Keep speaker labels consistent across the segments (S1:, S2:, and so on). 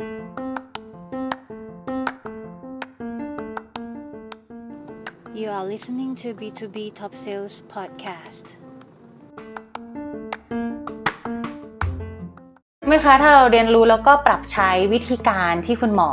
S1: You are listening to B2B Top Sales Podcast
S2: ไหมคะถ้าเราเรียนรู้แล้วก็ปรับใช้วิธีการที่คุณหมอ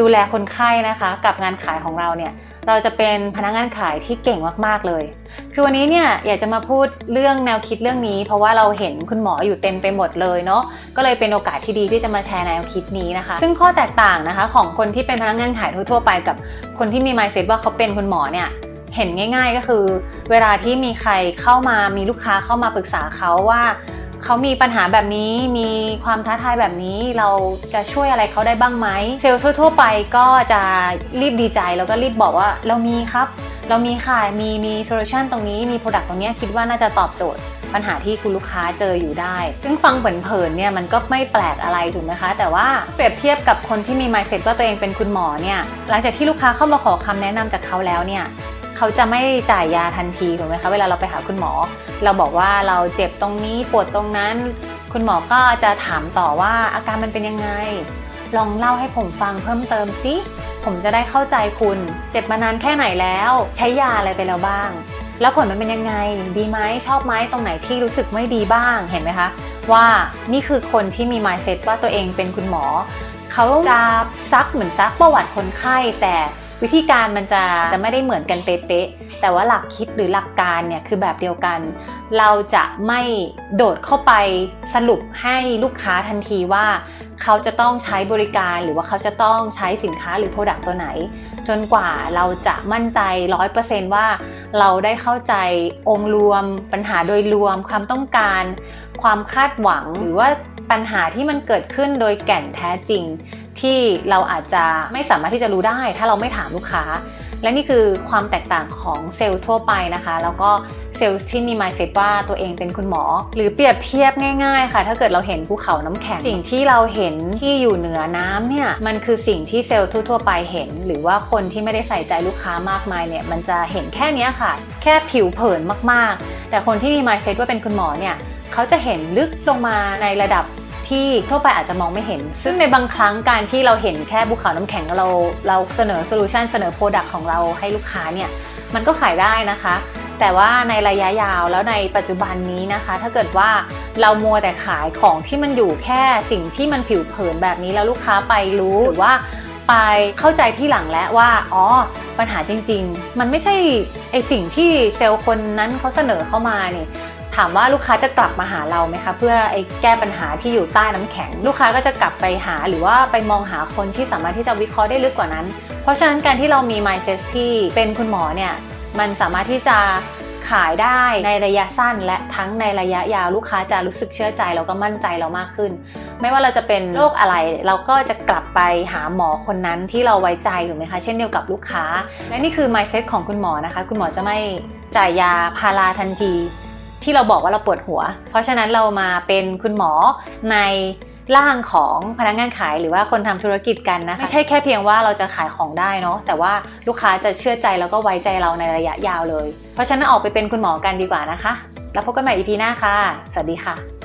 S2: ดูแลคนไข้นะคะ กับงานขายของเราเนี่ย เราจะเป็นพนักงานขายที่เก่งมากๆเลย คือวันนี้เนี่ยอยากจะมาพูดเรื่องแนวคิดเรื่องนี้ เพราะว่าเราเห็นคุณหมออยู่เต็มไปหมดเลยเนาะ ก็เลยเป็นโอกาสที่ดีที่จะมาแชร์แนวคิดนี้นะคะ ซึ่งข้อแตกต่างนะคะของคนที่เป็นพนักงานขายทั่วไปกับคนที่มี mindset ว่าเขาเป็นคุณหมอเนี่ยเห็นง่าย ๆ ก็คือ เวลาที่มีใครเข้ามามีลูกค้าเข้ามาปรึกษาเขาว่า เขามีปัญหาแบบนี้มีความท้าทายแบบนี้เราจะช่วยอะไรเขาได้บ้างไหมเซลล์ทั่ว ๆ ไปก็จะรีบดีใจแล้วก็รีบบอกว่าเรามีครับ เรามีค่ะมีมี solution ตรงนี้มี product ตรงนี้คิดว่าน่าจะตอบโจทย์ปัญหาที่คุณลูกค้าเจออยู่ได้ ซึ่งฟังเผินๆเนี่ยมันก็ไม่แปลกอะไรถูกไหมคะ แต่ว่าเปรียบเทียบกับคนที่มี mindset ว่าตัวเองเป็นคุณหมอเนี่ย หลังจากที่ลูกค้าเข้ามาขอคำแนะนำจากเขาแล้วเนี่ย เขาจะไม่จ่ายยาทันทีถูกไหมคะเวลาเราไปหาคุณหมอ เราบอกว่าเราเจ็บตรงนี้ปวดตรงนั้น คุณหมอก็จะถามต่อว่าอาการมันเป็นยังไง ลองเล่าให้ผมฟังเพิ่มเติมสิผมจะได้เข้าใจคุณ เจ็บมานานแค่ไหนแล้ว ใช้ยาอะไรไปแล้วบ้าง แล้วผลมันเป็นยังไง ดีไหมชอบไหมตรงไหนที่รู้สึกไม่ดีบ้างเห็นไหมคะ ว่านี่คือคนที่มี mindset ว่าตัวเองเป็นคุณหมอ เขาจะซักเหมือนซักประวัติคนไข้แต่ วิธีการมันจะจะไม่ได้เหมือนกันเป๊ะๆแต่ว่าหลักคิดหรือหลักการเนี่ยคือแบบเดียวกัน เราจะไม่โดดเข้าไปสรุปให้ลูกค้าทันทีว่า เขาจะต้องใช้บริการหรือว่าเขาจะต้องใช้สินค้าหรือโปรดักต์ตัวไหน จนกว่าเราจะมั่นใจ 100%ว่าเราได้เข้าใจองค์รวม ปัญหาโดยรวม ความต้องการ ความคาดหวังหรือว่าปัญหาที่มันเกิดขึ้นโดยแก่นแท้จริง ที่เราอาจจะไม่สามารถที่จะรู้ได้ ถ้าเราไม่ถามลูกค้า และนี่คือความแตกต่างของเซลล์ทั่วไปนะคะ แล้วก็เซลล์ที่มี mindset ว่าตัวเองเป็นคุณหมอ หรือเปรียบเทียบง่าย ๆ ค่ะ ถ้าเกิดเราเห็นภูเขาน้ำแข็ง สิ่งที่เราเห็นที่อยู่เหนือน้ำเนี่ย มันคือสิ่งที่เซลล์ทั่วๆไปเห็น หรือว่าคนที่ไม่ได้ใส่ใจลูกค้ามากมายเนี่ย มันจะเห็นแค่นี้ค่ะ แค่ผิวเผินมากๆ แต่คนที่มี mindset ว่าเป็นคุณหมอเนี่ย เขาจะเห็นลึกลงมาในระดับ ที่ทั่วไปอาจจะมองไม่เห็น ซึ่งในบางครั้งการที่เราเห็นแค่ภูเขาน้ำแข็งเราเราเสนอ solution เสนอ product ของเราให้ลูกค้าเนี่ยมันก็ขายได้นะคะ แต่ว่าในระยะยาวแล้วในปัจจุบันนี้นะคะ ถ้าเกิดว่าเรามัวแต่ขายของที่มันอยู่แค่สิ่งที่มันผิวเผินแบบนี้แล้วลูกค้าไปรู้หรือว่าไปเข้าใจที่หลังแล้วว่าอ๋อปัญหาจริง ๆ มันไม่ใช่ไอสิ่งที่เซลล์คนนั้นเขาเสนอเข้ามาเนี่ย ถามว่าลูกค้าจะกลับมาหาเราไหมคะ เพื่อไอ้แก้ปัญหาที่อยู่ใต้น้ำแข็ง ลูกค้าก็จะกลับไปหาหรือว่าไปมองหาคนที่สามารถที่จะวิเคราะห์ได้ลึกกว่านั้น เพราะฉะนั้นการที่เรามี mindset ที่เป็นคุณหมอเนี่ยมันสามารถที่จะขายได้ในระยะสั้นและทั้งในระยะยาวลูกค้าจะรู้สึกเชื่อใจแล้วก็มั่นใจเรามากขึ้น ไม่ว่าเราจะเป็นโรคอะไรเราก็จะกลับไปหาหมอคนนั้นที่เราไว้ใจถูกไหมคะ เช่นเดียวกับลูกค้า และนี่คือ mindset ของคุณหมอนะคะ คุณหมอจะไม่จ่ายยาพาราทันที ที่เราบอกว่าเราปวดหัว เพราะฉะนั้นเรามาเป็นคุณหมอในร่างของพนักงานขายหรือว่าคนทำธุรกิจกันนะคะไม่ใช่แค่เพียงว่าเราจะขายของได้เนาะแต่ว่าลูกค้าจะเชื่อใจแล้วก็ไว้ใจเราในระยะยาวเลย เพราะฉะนั้นออกไปเป็นคุณหมอกันดีกว่านะคะ แล้วพบกันใหม่ EP หน้าค่ะ สวัสดีค่ะ